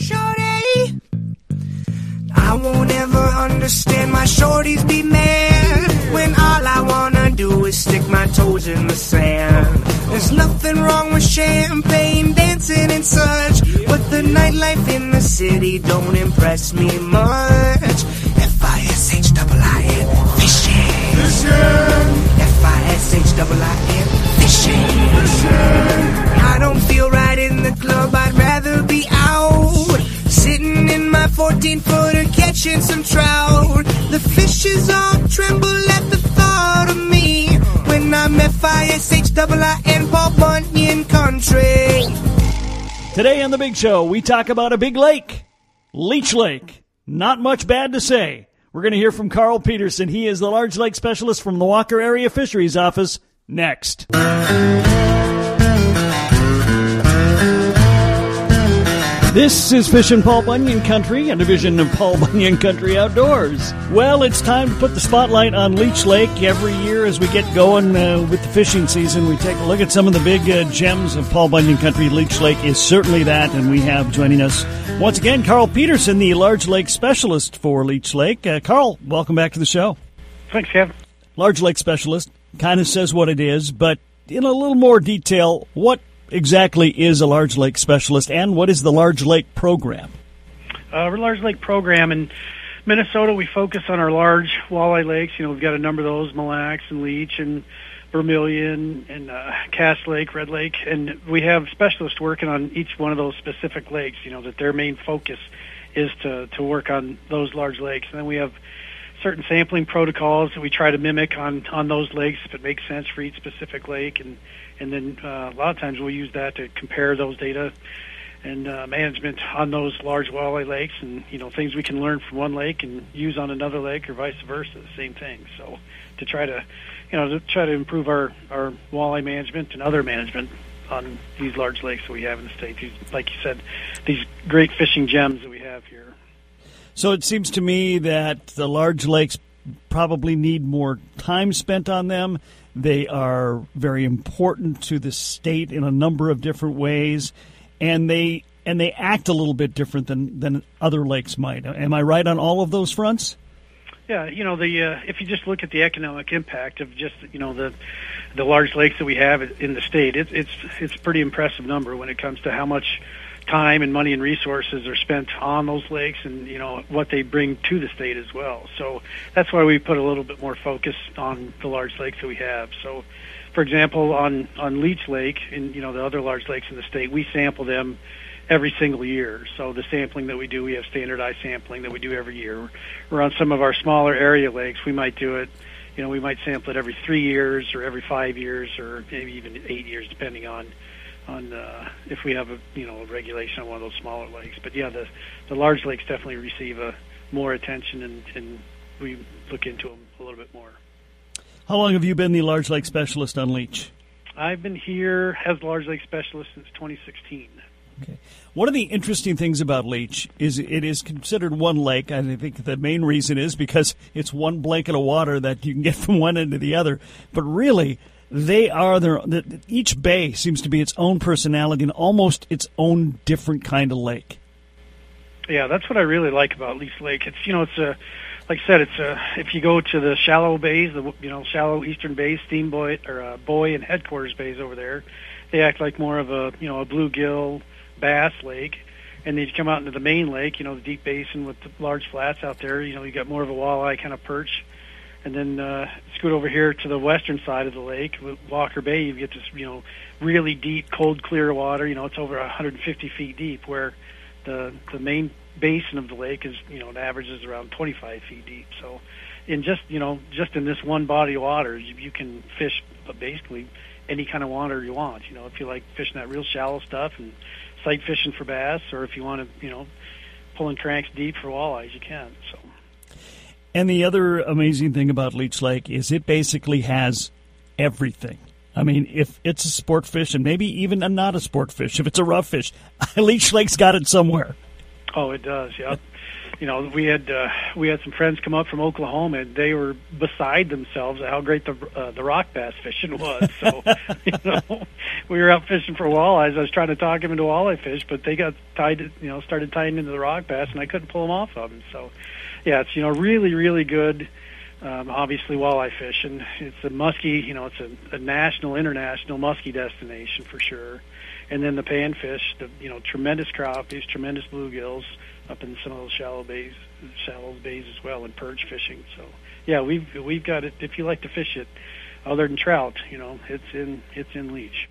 Shorty, I won't ever understand my shorties be mad when all I wanna do is stick my toes in the sand. There's nothing wrong with champagne, dancing and such, but the nightlife in the city don't impress me much. F I S H double I N fishing. Fishing. F I S H double I N fishing. Fishing. I don't feel right in the club. I'd rather 14 footer catching some trout. The fishes all tremble at the thought of me when I'm Paul Bunyan country. Today on The Big Show, we talk about a big lake, Leech Lake. Not much bad to say. We're going to hear from Carl Pedersen. He is the large lake specialist from the Walker Area Fisheries Office. Next. This is Fish and Paul Bunyan Country, a division of Paul Bunyan Country Outdoors. Well, it's time to put the spotlight on Leech Lake. Every year, as we get going uh, with the fishing season, we take a look at some of the big uh, gems of Paul Bunyan Country. Leech Lake is certainly that, and we have joining us once again Carl Pedersen, the large lake specialist for Leech Lake. Uh, Carl, welcome back to the show. Thanks, Kevin. Large lake specialist kind of says what it is, but in a little more detail, what exactly is a large lake specialist, and what is the large lake program? Uh, large lake program in Minnesota. We focus on our large walleye lakes. You know, we've got a number of those: Mille Lacs and Leech and Vermilion and uh, Cass Lake, Red Lake, and we have specialists working on each one of those specific lakes. You know, that their main focus is to to work on those large lakes. And then we have certain sampling protocols that we try to mimic on on those lakes if it makes sense for each specific lake. And and then uh, a lot of times we'll use that to compare those data and uh, management on those large walleye lakes and you know things we can learn from one lake and use on another lake or vice versa the same thing. So to try to you know to try to improve our our walleye management and other management on these large lakes that we have in the state these like you said these great fishing gems that we have here so it seems to me that the large lakes probably need more time spent on them. They are very important to the state in a number of different ways, and they and they act a little bit different than than other lakes might. Am I right on all of those fronts? Yeah, you know the uh, if you just look at the economic impact of just you know the the large lakes that we have in the state, it's it's it's a pretty impressive number when it comes to how much time and money and resources are spent on those lakes and you know what they bring to the state as well. So that's why we put a little bit more focus on the large lakes that we have. So for example on on Leech Lake and you know the other large lakes in the state, we sample them every single year. So the sampling that we do, we have standardized sampling that we do every year. Or on some of our smaller area lakes, we might do it you know, we might sample it every three years or every five years or maybe even eight years, depending on on uh, if we have a you know a regulation on one of those smaller lakes. But yeah, the the large lakes definitely receive a more attention, and, and we look into them a little bit more. How long have you been the large lake specialist on Leech? I've been here as large lake specialist since 2016. Okay. One of the interesting things about Leech is it is considered one lake, and I think the main reason is because it's one blanket of water that you can get from one end to the other. But really, they are their each bay seems to be its own personality and almost its own different kind of lake. Yeah, that's what I really like about Leech Lake. It's you know it's a like I said it's a if you go to the shallow bays, the you know shallow eastern bays, Steamboat or uh, Boy and Headquarters bays over there, they act like more of a you know a bluegill bass lake. And then you come out into the main lake, you know, the deep basin with the large flats out there. You know, you got more of a walleye kind of perch and then uh, scoot over here to the western side of the lake, Walker Bay. You get this, you know, really deep, cold, clear water. You know, it's over 150 feet deep, where the the main basin of the lake is, you know, it averages around 25 feet deep. So, in just, you know, just in this one body of water, you, you can fish basically any kind of water you want. You know, if you like fishing that real shallow stuff and sight fishing for bass, or if you want to, you know, pulling cranks deep for walleyes, you can. So. And the other amazing thing about Leech Lake is it basically has everything. I mean, if it's a sport fish, and maybe even a not a sport fish, if it's a rough fish, Leech Lake's got it somewhere. Oh, it does. Yeah. You know, we had uh, we had some friends come up from Oklahoma, and they were beside themselves at how great the uh, the rock bass fishing was. So, you know, we were out fishing for walleyes. I was trying to talk them into walleye fish, but they got tied, you know, started tying into the rock bass, and I couldn't pull them off of them. So, yeah, it's you know really really good. Um, obviously, walleye fishing. It's a muskie, you know, it's a, a national, international muskie destination for sure. And then the panfish, the you know, tremendous crappies, tremendous bluegills up in some of those shallow bays, shallow bays as well, and perch fishing. So, yeah, we've we've got it. If you like to fish it, other than trout, you know, it's in it's in Leech.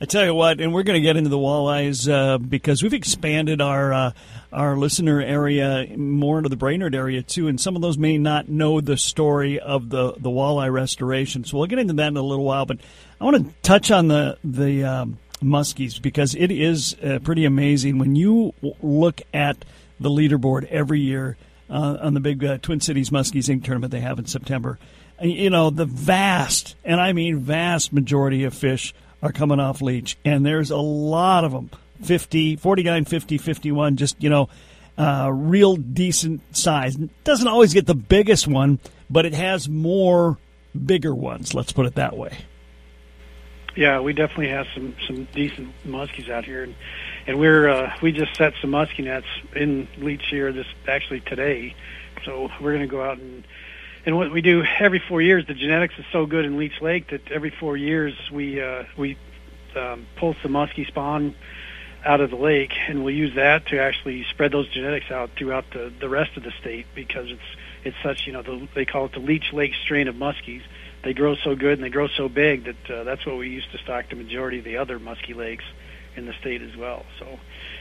I tell you what, and we're going to get into the walleyes uh, because we've expanded our uh, our listener area more into the Brainerd area too, and some of those may not know the story of the the walleye restoration. So we'll get into that in a little while. But I want to touch on the the um, muskies because it is uh, pretty amazing when you look at the leaderboard every year uh, on the big uh, Twin Cities Muskies Inc. tournament they have in September. You know the vast, and I mean vast majority of fish are coming off leech, and there's a lot of them 50, 49, 50, 51, just, you know, uh, real decent size. Doesn't always get the biggest one, but it has more bigger ones, let's put it that way. Yeah, we definitely have some some decent muskies out here, and and we're uh, we just set some muskie nets in Leech here this actually today, so we're going to go out and and what we do every four years, the genetics is so good in Leech Lake that every four years we uh, we um, pull some muskie spawn out of the lake, and we'll use that to actually spread those genetics out throughout the the rest of the state because it's it's such you know the, they call it the Leech Lake strain of muskies. They grow so good and they grow so big that uh, that's what we use to stock the majority of the other muskie lakes in the state as well. So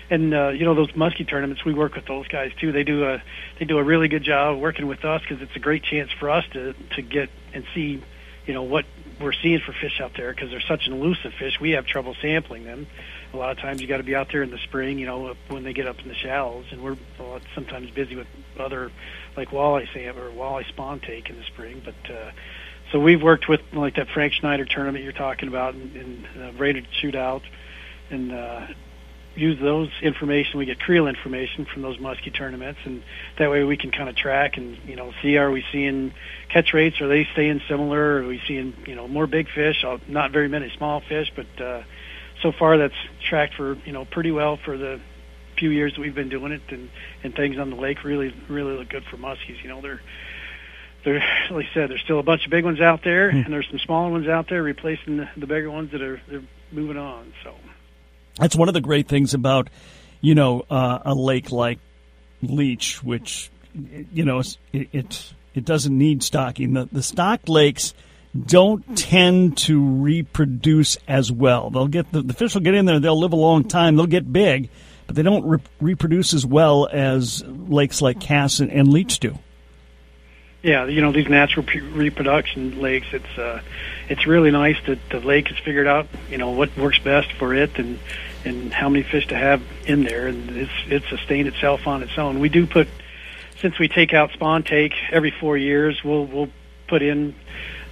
and uh, you know those muskie tournaments, we work with those guys too. They do a they do a really good job working with us because it's a great chance for us to to get and see, you know, what we're seeing for fish out there because they're such an elusive fish. We have trouble sampling them. A lot of times you got to be out there in the spring, you know, when they get up in the shallows, and we're well, sometimes busy with other like walleye sam or walleye spawn take in the spring, but. uh so we've worked with like that Frank Schneider tournament you're talking about, and, and uh, rated shootout, and uh, use those information. We get creel information from those muskie tournaments, and that way we can kind of track and you know see are we seeing catch rates? Are they staying similar? Are we seeing you know more big fish? Uh, not very many small fish, but uh, so far that's tracked for you know pretty well for the few years that we've been doing it, and and things on the lake really really look good for muskies. You know they're there, like I said, there's still a bunch of big ones out there, mm. and there's some smaller ones out there replacing the, the bigger ones that are they're moving on. So that's one of the great things about, you know, uh, a lake like Leech, which, you know, it, it, it doesn't need stocking. The, the stocked lakes don't tend to reproduce as well. They'll get the, the fish will get in there, they'll live a long time, they'll get big, but they don't re- reproduce as well as lakes like Cass and, and Leech do. Yeah, you know these natural reproduction lakes. It's uh, it's really nice that the lake has figured out you know what works best for it, and and how many fish to have in there, and it's it's sustained itself on its own. We do put since we take out spawn take every four years, we'll we'll put in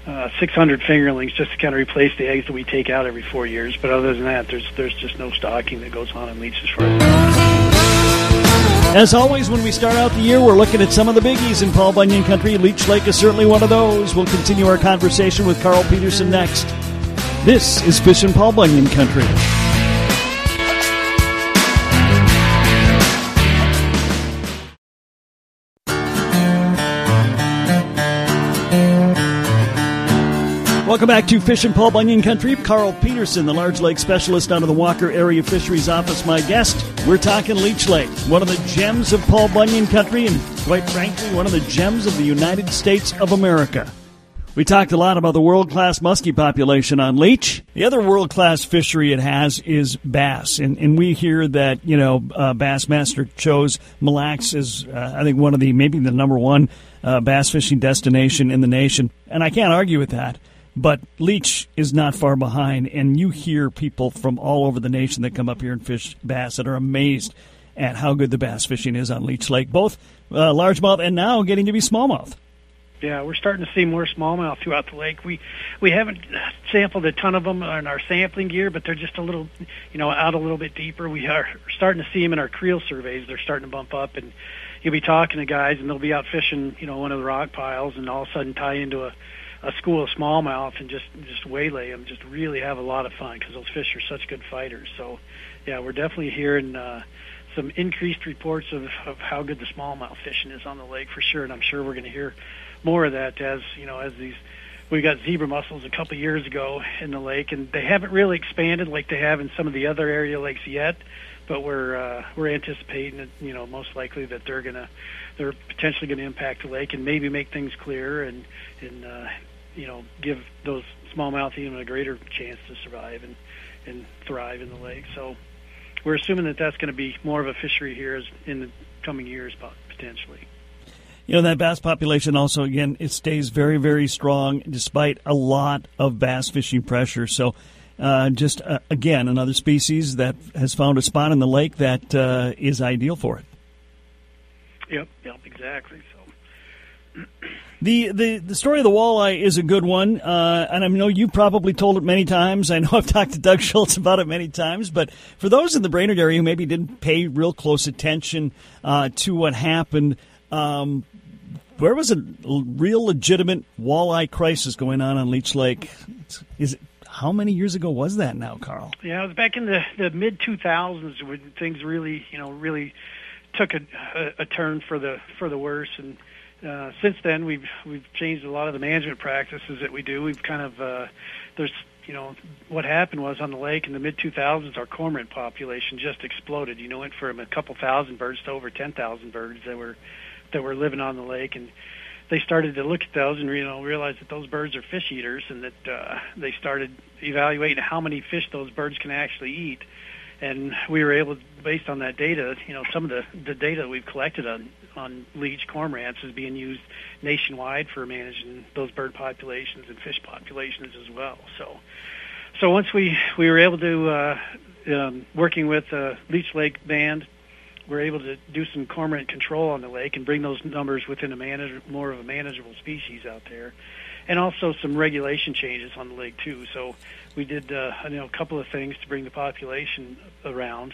uh, 600 fingerlings just to kind of replace the eggs that we take out every four years. But other than that, there's there's just no stocking that goes on in us. As always, when we start out the year, we're looking at some of the biggies in Paul Bunyan country. Leech Lake is certainly one of those. We'll continue our conversation with Carl Pedersen next. This is Fishin' Paul Bunyan country. Welcome back to Fishin' Paul Bunyan Country. Carl Pedersen, the large lake specialist out of the Walker Area Fisheries Office, my guest. We're talking Leech Lake, one of the gems of Paul Bunyan Country, and quite frankly, one of the gems of the United States of America. We talked a lot about the world class muskie population on Leech. The other world class fishery it has is bass. And, and we hear that, you know, uh, Bassmaster chose Mille Lacs as, uh, I think, one of the, maybe the number one uh, bass fishing destination in the nation. And I can't argue with that. But Leech is not far behind, and you hear people from all over the nation that come up here and fish bass that are amazed at how good the bass fishing is on Leech Lake, both uh, largemouth and now getting to be smallmouth. Yeah, we're starting to see more smallmouth throughout the lake. We we haven't sampled a ton of them in our sampling gear, but they're just a little, you know, out a little bit deeper. We are starting to see them in our creel surveys. They're starting to bump up, and you'll be talking to guys and they'll be out fishing, you know, one of the rock piles, and all of a sudden tie into a a school of smallmouth and just just waylay them. Just really have a lot of fun because those fish are such good fighters. So, yeah, we're definitely hearing. Uh, some increased reports of, of how good the smallmouth fishing is on the lake for sure, and I'm sure we're going to hear more of that as you know as these we got zebra mussels a couple years ago in the lake, and they haven't really expanded like they have in some of the other area lakes yet. But we're uh, we're anticipating you know most likely that they're gonna they're potentially going to impact the lake and maybe make things clearer and and uh, you know give those smallmouth even a greater chance to survive and and thrive in the lake. So we're assuming that that's going to be more of a fishery here in the coming years potentially. You know, that bass population also, again, it stays very, very strong despite a lot of bass fishing pressure. So, uh, just uh, again, another species that has found a spot in the lake that uh, is ideal for it. Yep, yep, exactly. So. The, the the story of the walleye is a good one, uh, and I know you probably told it many times. I know I've talked to Doug Schultz about it many times. But for those in the Brainerd area who maybe didn't pay real close attention uh, to what happened, um, where was a real legitimate walleye crisis going on on Leech Lake? Is it how many years ago was that now, Carl? Yeah, it was back in the, the mid 2000s when things really, you know, really took a, a, a turn for the for the worse. And uh, since then, we've we've changed a lot of the management practices that we do. We've kind of uh, there's you know what happened was on the lake in the mid 2000s, our cormorant population just exploded. You know, went from a couple thousand birds to over 10,000 birds that were that were living on the lake, and they started to look at those and you know realize that those birds are fish eaters, and that uh, they started evaluating how many fish those birds can actually eat. And we were able, based on that data, you know, some of the the data we've collected on on leech cormorants is being used nationwide for managing those bird populations and fish populations as well. So, so once we we were able to uh, um, working with uh, Leech Lake Band we're able to do some cormorant control on the lake and bring those numbers within a manage, more of a manageable species out there, and also some regulation changes on the lake too. So we did uh, you know a couple of things to bring the population around.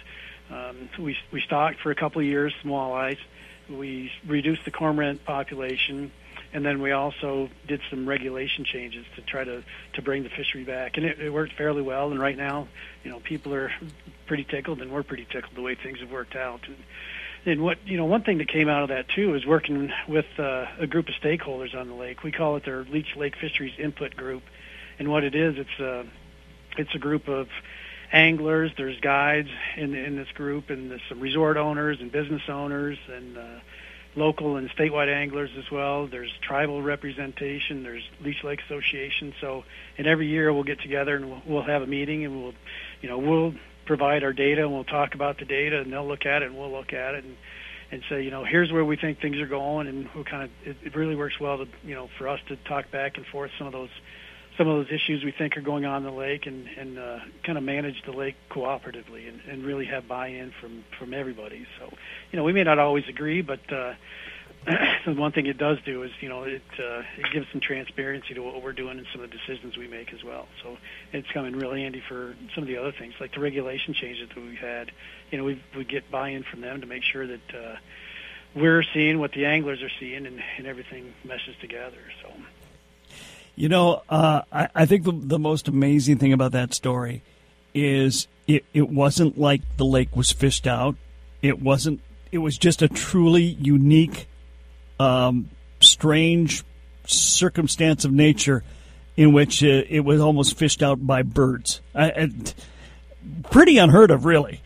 Um, we we stocked for a couple of years some walleyes. We reduced the cormorant population and then we also did some regulation changes to try to to bring the fishery back, and it, it worked fairly well. And right now, you know, people are pretty tickled, and we're pretty tickled the way things have worked out. And, and what you know, one thing that came out of that too is working with uh, a group of stakeholders on the lake. We call it their Leech Lake Fisheries Input Group, and what it is, it's a it's a group of anglers. There's guides in in this group, and there's some resort owners and business owners and uh, local and statewide anglers as well. There's tribal representation. There's Leech Lake Association. So, and every year we'll get together and we'll, we'll have a meeting and we'll, you know, we'll provide our data and we'll talk about the data and they'll look at it and we'll look at it and and say, you know, here's where we think things are going and we'll kind of it, it really works well to, you know, for us to talk back and forth some of those some of those issues we think are going on in the lake and, and uh, kind of manage the lake cooperatively and, and really have buy-in from, from everybody. So, you know, we may not always agree, but uh, the one thing it does do is, you know, it uh, it gives some transparency to what we're doing and some of the decisions we make as well. So it's coming really handy for some of the other things, like the regulation changes that we've had. You know, we we get buy-in from them to make sure that uh, we're seeing what the anglers are seeing and, and everything meshes together. So. You know, uh, I, I, think the, the most amazing thing about that story is it, it wasn't like the lake was fished out. It wasn't. It was just a truly unique, um, strange circumstance of nature in which uh, it was almost fished out by birds. I, pretty unheard of, really.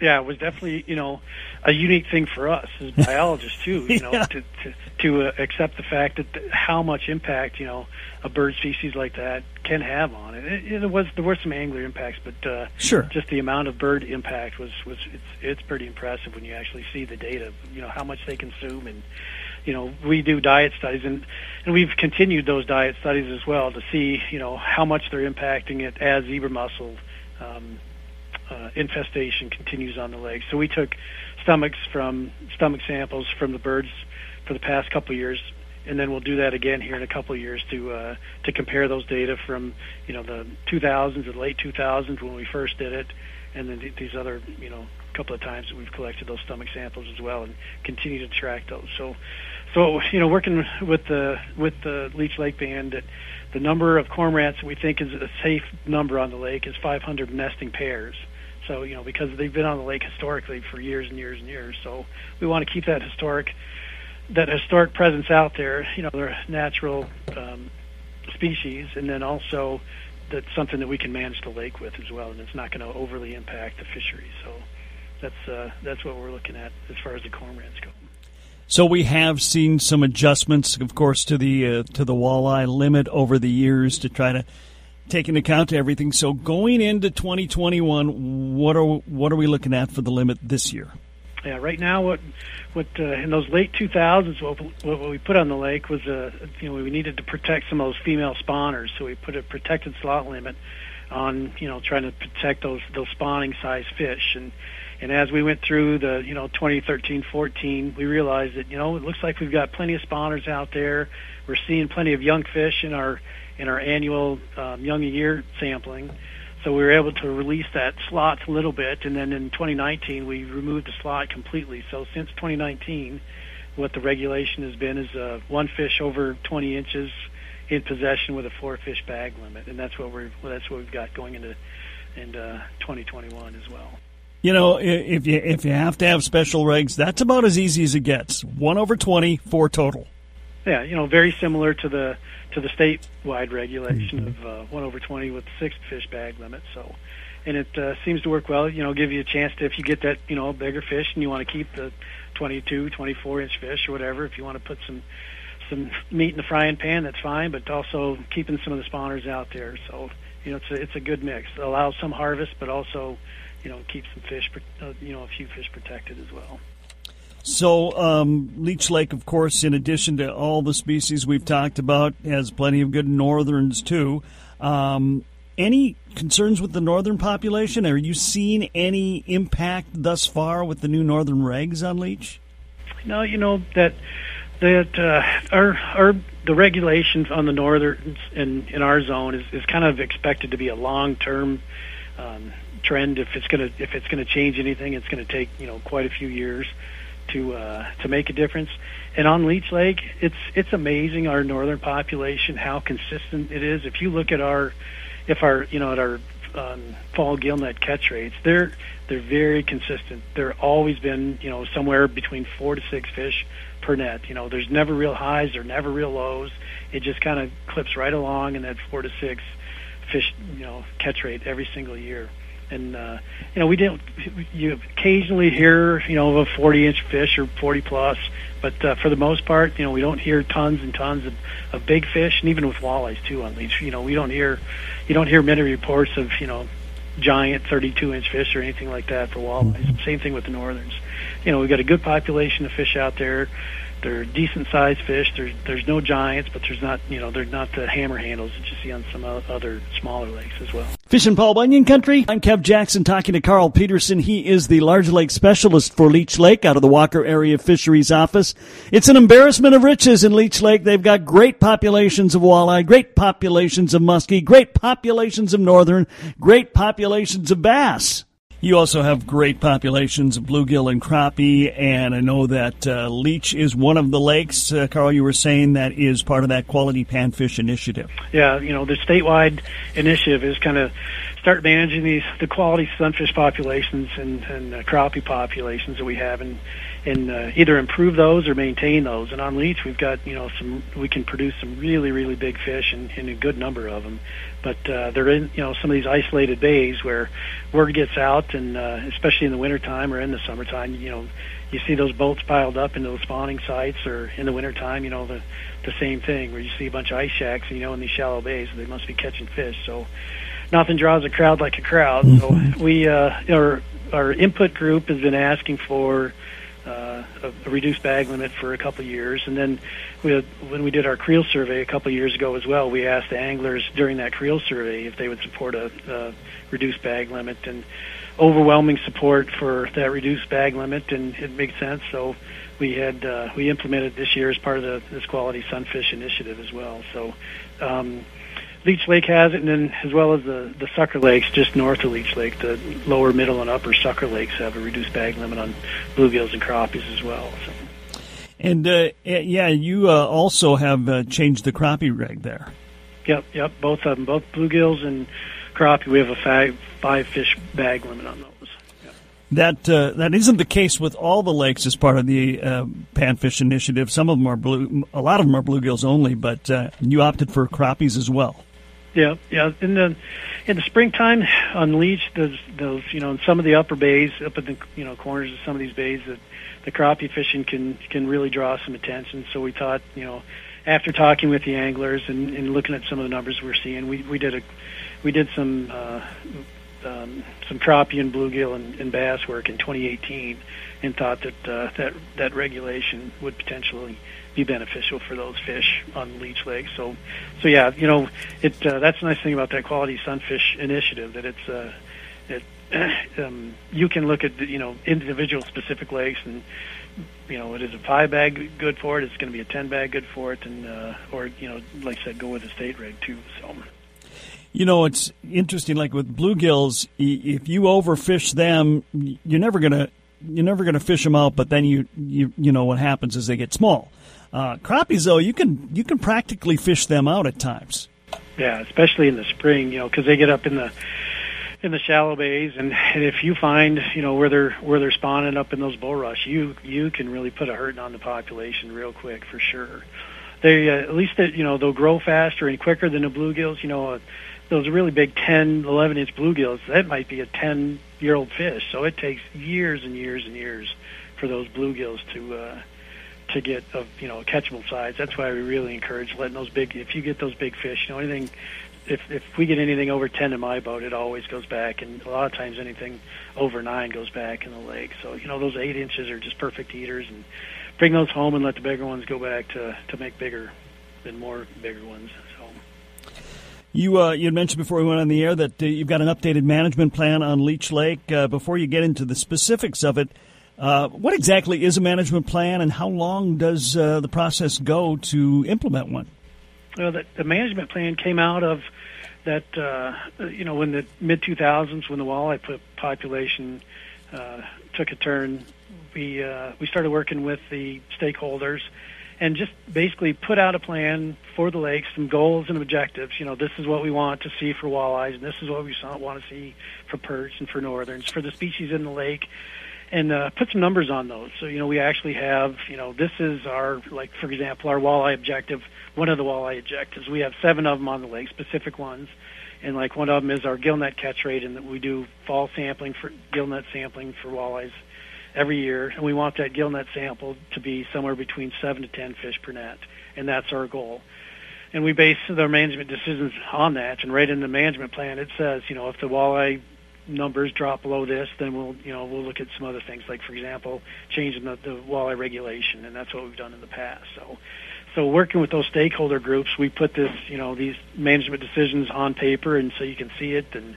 Yeah, it was definitely you know a unique thing for us as biologists too. You know, yeah. to to, to uh, accept the fact that the, how much impact you know a bird species like that can have on it. It, it was there were some angler impacts, but uh, sure, just the amount of bird impact was was it's it's pretty impressive when you actually see the data. You know how much they consume and. You know, we do diet studies, and and we've continued those diet studies as well to see, you know, how much they're impacting it as zebra mussel um, uh, infestation continues on the lake. So we took stomachs from stomach samples from the birds for the past couple of years, and then we'll do that again here in a couple of years to uh, to compare those data from you know the 2000s, the late 2000s when we first did it, and then these other you know couple of times that we've collected those stomach samples as well, and continue to track those. So, so you know, working with the with the Leech Lake Band, that the number of cormorants we think is a safe number on the lake is 500 nesting pairs. So you know, because they've been on the lake historically for years and years and years, so we want to keep that historic that historic presence out there. You know, they're natural um, species, and then also that's something that we can manage the lake with as well, and it's not going to overly impact the fishery. So that's uh, that's what we're looking at as far as the cormorants go. So we have seen some adjustments, of course, to the uh, to the walleye limit over the years to try to take into account everything. So going into 2021, what are what are we looking at for the limit this year? Yeah, right now, what what uh, in those late 2000s, what, what we put on the lake was uh, you know we needed to protect some of those female spawners, so we put a protected slot limit on you know trying to protect those those spawning size fish and and as we went through the you know 2013 14 we realized that you know it looks like we've got plenty of spawners out there we're seeing plenty of young fish in our in our annual um, young year sampling so we were able to release that slots a little bit, and then in 2019 we removed the slot completely. So since 2019, what the regulation has been is uh, one fish over 20 inches in possession with a four fish bag limit, and that's what we're that's what we've got going into into 2021 as well. You know, if you if you have to have special regs, that's about as easy as it gets. One over 20, four total. Yeah, you know, very similar to the to the statewide regulation mm-hmm. of uh, one over 20 with six fish bag limit. So, and it uh, seems to work well. You know, give you a chance to if you get that you know bigger fish and you want to keep the 22, 24 inch fish or whatever. If you want to put some some meat in the frying pan, that's fine. But also keeping some of the spawners out there. So, you know, it's a it's a good mix. It allows some harvest, but also, you know, keeps some fish, uh, you know, a few fish protected as well. So, um, Leech Lake, of course, in addition to all the species we've talked about, has plenty of good northerns too. Um, any concerns with the northern population? Are you seeing any impact thus far with the new northern regs on Leech? No, you know that that uh, our our the regulations on the northern in in our zone is, is kind of expected to be a long term um, trend. If it's gonna if it's gonna change anything, it's gonna take you know quite a few years to uh, to make a difference. And on Leech Lake, it's it's amazing our northern population how consistent it is. If you look at our if our you know at our um, fall gillnet catch rates, they're they're very consistent. They're always been you know somewhere between four to six fish per net. You know, there's never real highs, there're never real lows. It just kind of clips right along in that four to six fish you know catch rate every single year and uh, you know we didn't. You occasionally hear you know of a 40 inch fish or 40 plus, but uh, for the most part, you know we don't hear tons and tons of, of big fish, and even with walleyes too. On these, you know, we don't hear you don't hear many reports of you know giant 32 inch fish or anything like that for walleyes. Same thing with the northerns. You know, we've got a good population of fish out there. They're decent sized fish. There's there's no giants, but there's not you know they're not the hammer handles that you see on some other smaller lakes as well. Fishing Paul Bunyan Country. I'm Kev Jackson talking to Carl Pedersen. He is the large lake specialist for Leech Lake out of the Walker Area Fisheries Office. It's an embarrassment of riches in Leech Lake. They've got great populations of walleye, great populations of muskie, great populations of northern, great populations of bass. You also have great populations of bluegill and crappie, and I know that uh, Leech is one of the lakes, uh, Carl, you were saying that is part of that quality panfish initiative. Yeah, you know, the statewide initiative is kind of start managing these the quality sunfish populations and, and uh, crappie populations that we have, and and uh, either improve those or maintain those. And on Leech, we've got you know some we can produce some really really big fish and, and a good number of them. But uh, they're in you know some of these isolated bays where word gets out, and uh, especially in the wintertime or in the summertime, you know you see those boats piled up into those spawning sites, or in the wintertime, you know the the same thing where you see a bunch of ice shacks, you know, in these shallow bays. They must be catching fish. So nothing draws a crowd like a crowd. So we uh, our our input group has been asking for uh, a, reduced bag limit for a couple of years, and then we had, when we did our creel survey a couple of years ago as well, we asked the anglers during that creel survey if they would support a, a reduced bag limit, and overwhelming support for that reduced bag limit, and it makes sense. So we had uh, we implemented this year as part of the this quality sunfish initiative as well. So. Um, Leech Lake has it, and then as well as the the Sucker Lakes just north of Leech Lake, the lower, middle, and upper Sucker Lakes have a reduced bag limit on bluegills and crappies as well. So. And uh, yeah, you uh, also have uh, changed the crappie reg there. Yep, yep, both of them, both bluegills and crappie. We have a five five fish bag limit on those. That uh, that isn't the case with all the lakes as part of the uh, Panfish Initiative. Some of them are blue, a lot of them are bluegills only, but uh, you opted for crappies as well. Yeah, yeah. In the in the springtime on Leech, those those you know in some of the upper bays, up at the you know corners of some of these bays, that the crappie fishing can can really draw some attention. So we thought, you know, after talking with the anglers and, and looking at some of the numbers we're seeing, we we did a we did some uh, um, some crappie and bluegill and, and bass work in 2018, and thought that uh, that that regulation would potentially be beneficial for those fish on Leech Lake. So, so yeah, you know, it uh, that's the nice thing about that quality sunfish initiative that it's uh, it um, you can look at you know individual specific lakes and you know it is a five bag good for it. It's going to be a ten bag good for it, and uh, or you know like I said, go with a state rig too. So. You know, it's interesting. Like with bluegills, if you overfish them, you're never gonna you're never gonna fish them out. But then you you you know what happens is they get small. Uh, crappies, though, you can you can practically fish them out at times. Yeah, especially in the spring, you know, because they get up in the in the shallow bays, and, and if you find you know where they're where they're spawning up in those bulrush, you you can really put a hurting on the population real quick for sure. They uh, at least that you know they'll grow faster and quicker than the bluegills. You know, uh, those really big 10, 11 inch bluegills, that might be a 10 year old fish. So it takes years and years and years for those bluegills to uh, to get a you know catchable size. That's why we really encourage letting those big. If you get those big fish, you know anything. If if we get anything over 10 in my boat, it always goes back, and a lot of times anything over nine goes back in the lake. So you know those eight inches are just perfect eaters, and bring those home and let the bigger ones go back to to make bigger and more bigger ones. So. You uh, you had mentioned before we went on the air that uh, you've got an updated management plan on Leech Lake. Uh, before you get into the specifics of it, uh, what exactly is a management plan, and how long does uh, the process go to implement one? Well, the, the management plan came out of that uh, you know in the mid 2000s when the walleye population took a turn. We we started working with the stakeholders and just basically put out a plan for the lake, some goals and objectives. You know, this is what we want to see for walleyes, and this is what we want to see for perch and for northerns, for the species in the lake, and uh, put some numbers on those. So, you know, we actually have, you know, this is our, like, for example, our walleye objective, one of the walleye objectives. We have seven of them on the lake, specific ones. And like one of them is our gillnet catch rate, and that we do fall sampling for gillnet sampling for walleyes every year, and we want that gill net sample to be somewhere between seven to ten fish per net, and that's our goal. And we base our management decisions on that. And right in the management plan, it says, you know, if the walleye numbers drop below this, then we'll, you know, we'll look at some other things, like for example, changing the, the walleye regulation, and that's what we've done in the past. So, so working with those stakeholder groups, we put this, you know, these management decisions on paper, and so you can see it and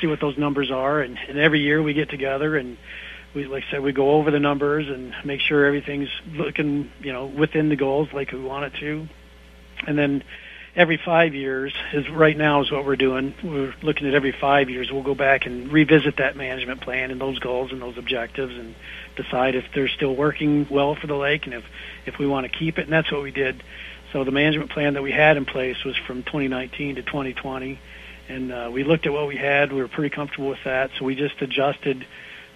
see what those numbers are. And, and every year we get together and we like I said we go over the numbers and make sure everything's looking you know within the goals like we want it to, and then every five years is right now is what we're doing. We're looking at every five years. We'll go back and revisit that management plan and those goals and those objectives and decide if they're still working well for the lake and if if we want to keep it. And that's what we did. So the management plan that we had in place was from 2019 to 2020, and uh, we looked at what we had. We were pretty comfortable with that, so we just adjusted.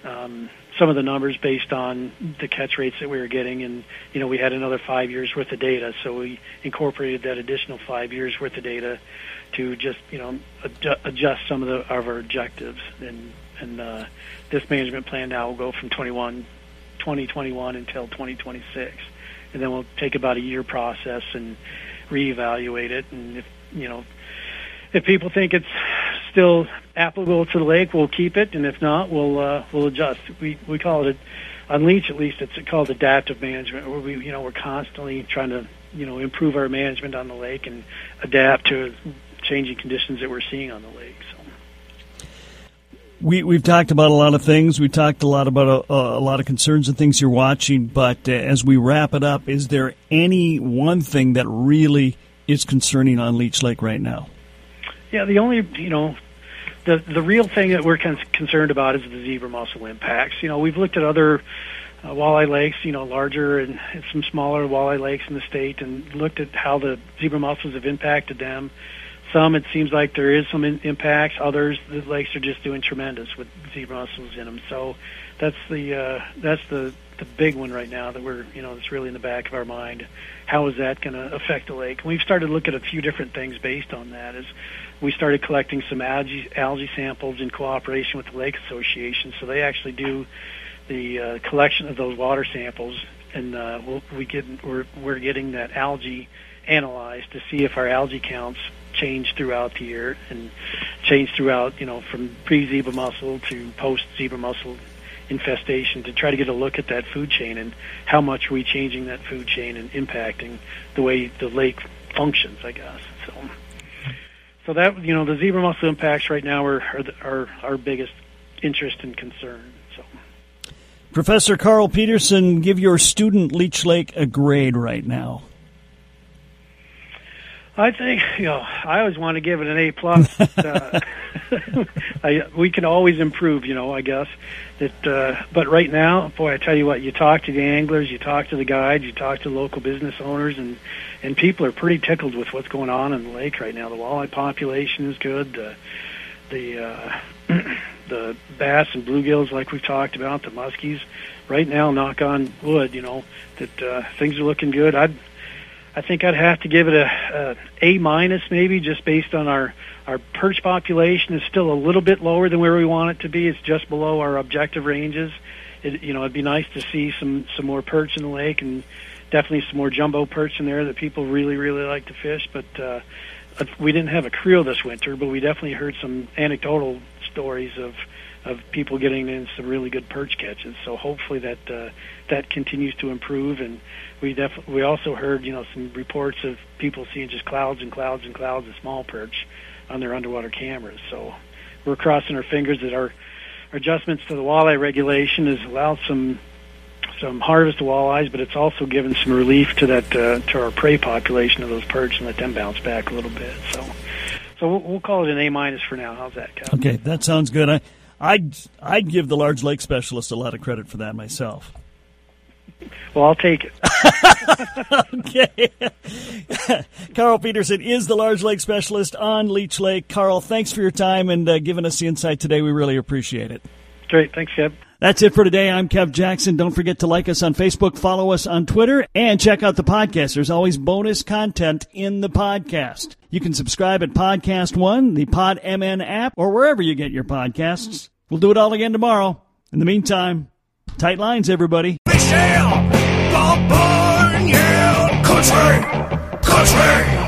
Um, some of the numbers based on the catch rates that we were getting, and you know we had another five years worth of data, so we incorporated that additional five years worth of data to just you know adjust some of, the, of our objectives. And and uh, this management plan now will go from 21, 2021 until 2026, and then we'll take about a year process and reevaluate it. And if you know if people think it's still applicable to the lake, we'll keep it, and if not, we'll uh, we'll adjust. We we call it on Leech at least it's called adaptive management, where we you know we're constantly trying to you know improve our management on the lake and adapt to changing conditions that we're seeing on the lake. So. We, we've talked about a lot of things. We talked a lot about a, a lot of concerns and things you're watching. But uh, as we wrap it up, is there any one thing that really is concerning on Leech Lake right now? Yeah, the only you know the the real thing that we're con- concerned about is the zebra mussel impacts. You know, we've looked at other uh, walleye lakes, you know, larger and, and some smaller walleye lakes in the state, and looked at how the zebra mussels have impacted them. Some it seems like there is some in- impacts. Others the lakes are just doing tremendous with zebra mussels in them. So that's the uh, that's the the big one right now that we're you know that's really in the back of our mind. How is that going to affect the lake? And we've started to look at a few different things based on that. Is we started collecting some algae algae samples in cooperation with the Lake Association. So they actually do the uh, collection of those water samples, and uh, we'll, we get we're we're getting that algae analyzed to see if our algae counts change throughout the year and change throughout you know from pre zebra mussel to post zebra mussel infestation to try to get a look at that food chain and how much are we changing that food chain and impacting the way the lake functions, I guess. So, so that you know the zebra mussel impacts right now are are, the, are our biggest interest and concern. So, Professor Carl Pedersen, give your student Leech Lake a grade right now. I think you know I always want to give it an A plus. uh, we can always improve, you know. I guess that, uh, but right now, boy, I tell you what, you talk to the anglers, you talk to the guides, you talk to local business owners, and and people are pretty tickled with what's going on in the lake right now. The walleye population is good. The the uh, the bass and bluegills, like we've talked about, the muskies. Right now, knock on wood, you know that uh, things are looking good. I'd I think I'd have to give it a, a A minus maybe, just based on our our perch population is still a little bit lower than where we want it to be. It's just below our objective ranges. It, you know, it'd be nice to see some some more perch in the lake and definitely some more jumbo perch in there that people really really like to fish. But uh, we didn't have a creel this winter, but we definitely heard some anecdotal stories of of people getting in some really good perch catches. So hopefully that uh, that continues to improve. And we def- we also heard you know some reports of people seeing just clouds and clouds and clouds of small perch on their underwater cameras. So we're crossing our fingers that our, adjustments to the walleye regulation has allowed some some harvest walleyes, but it's also given some relief to that uh, to our prey population of those perch and let them bounce back a little bit. So. So we'll, we'll call it an A minus for now. How's that, Kevin? Okay, that sounds good. I, I'd I'd give the large lake specialist a lot of credit for that myself. Well, I'll take it. okay. Carl Pedersen is the large lake specialist on Leech Lake. Carl, thanks for your time and uh, giving us the insight today. We really appreciate it. Great. Thanks, Kev. That's it for today. I'm Kev Jackson. Don't forget to like us on Facebook, follow us on Twitter, and check out the podcast. There's always bonus content in the podcast. You can subscribe at Podcast One, the PodMN app, or wherever you get your podcasts. We'll do it all again tomorrow. In the meantime, tight lines, everybody. Michelle, Bob Country, Country.